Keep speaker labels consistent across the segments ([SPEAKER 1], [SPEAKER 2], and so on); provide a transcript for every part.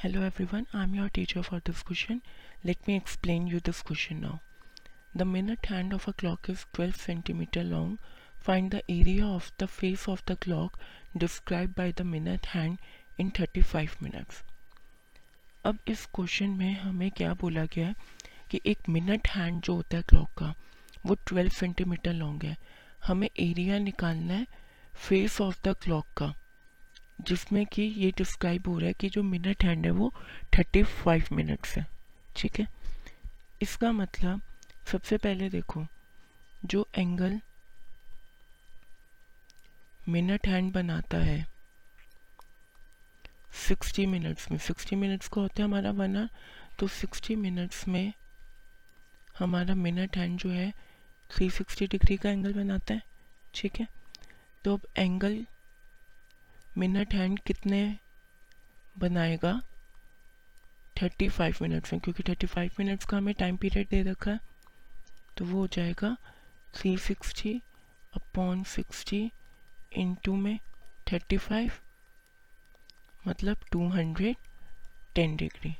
[SPEAKER 1] Hello everyone, I'm your teacher for this question. Let me explain you this question now. The minute hand of a clock is 12 centimeter long. Find the area of the face of the clock described by the minute hand in 35 minutes. अब इस question में हमें क्या बोला गया है कि एक मिनट हैंड जो होता है क्लॉक का वो 12 सेंटीमीटर लॉन्ग है हमें एरिया निकालना है फेस ऑफ़ द क्लॉक का जिसमें कि ये डिस्क्राइब हो रहा है कि जो मिनट हैंड है वो 35 मिनट्स है। ठीक है? इसका मतलब सबसे पहले देखो, जो एंगल मिनट हैंड बनाता है 60 मिनट्स में। 60 मिनट्स का होता है हमारा बना तो 60 मिनट्स में हमारा मिनट हैंड जो है 360 डिग्री का एंगल बनाता है। ठीक है? तो अब एंगल मिनट हैंड कितने बनाएगा? 35 मिनट्स में, क्योंकि 35 मिनट्स का हमें टाइम पीरियड दे रखा है तो वो हो जाएगा 360 sixty upon sixty into में 35 मतलब 210 डिग्री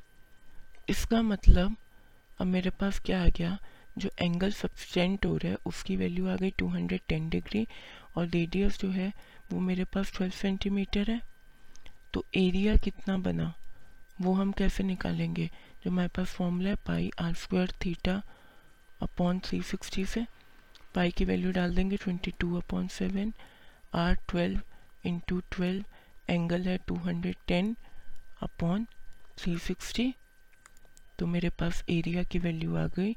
[SPEAKER 1] इसका मतलब अब मेरे पास क्या आ गया? जो एंगल सब्सटेंट हो रहा है, उसकी वैल्यू आ गई 210 डिग्री और रेडियस जो है, वो मेरे पास 12 सेंटीमीटर है। तो एरिया कितना बना, वो हम कैसे निकालेंगे? जो हमारे पास फॉर्मूला है pi r square theta upon three sixty से पाई की वैल्यू डाल देंगे twenty two upon seven r twelve into twelve angle है two hundred ten upon three sixty तो मेरे पास एरिया की वैल्यू आ गई